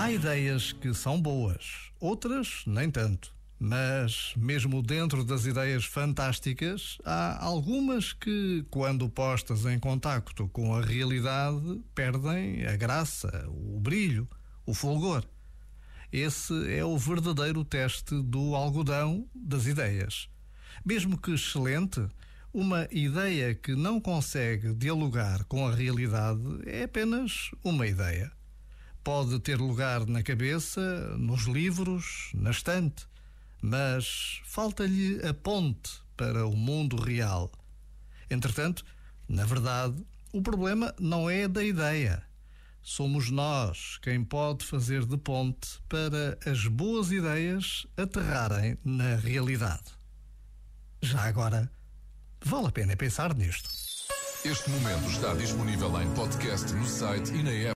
Há ideias que são boas, outras nem tanto. Mas, mesmo dentro das ideias fantásticas, há algumas que, quando postas em contacto com a realidade, perdem a graça, o brilho, o fulgor. Esse é o verdadeiro teste do algodão das ideias. Mesmo que excelente, uma ideia que não consegue dialogar com a realidade é apenas uma ideia. Pode ter lugar na cabeça, nos livros, na estante, mas falta-lhe a ponte para o mundo real. Entretanto, na verdade, o problema não é da ideia. Somos nós quem pode fazer de ponte para as boas ideias aterrarem na realidade. Já agora, vale a pena pensar nisto. Este momento está disponível em podcast no site e na app.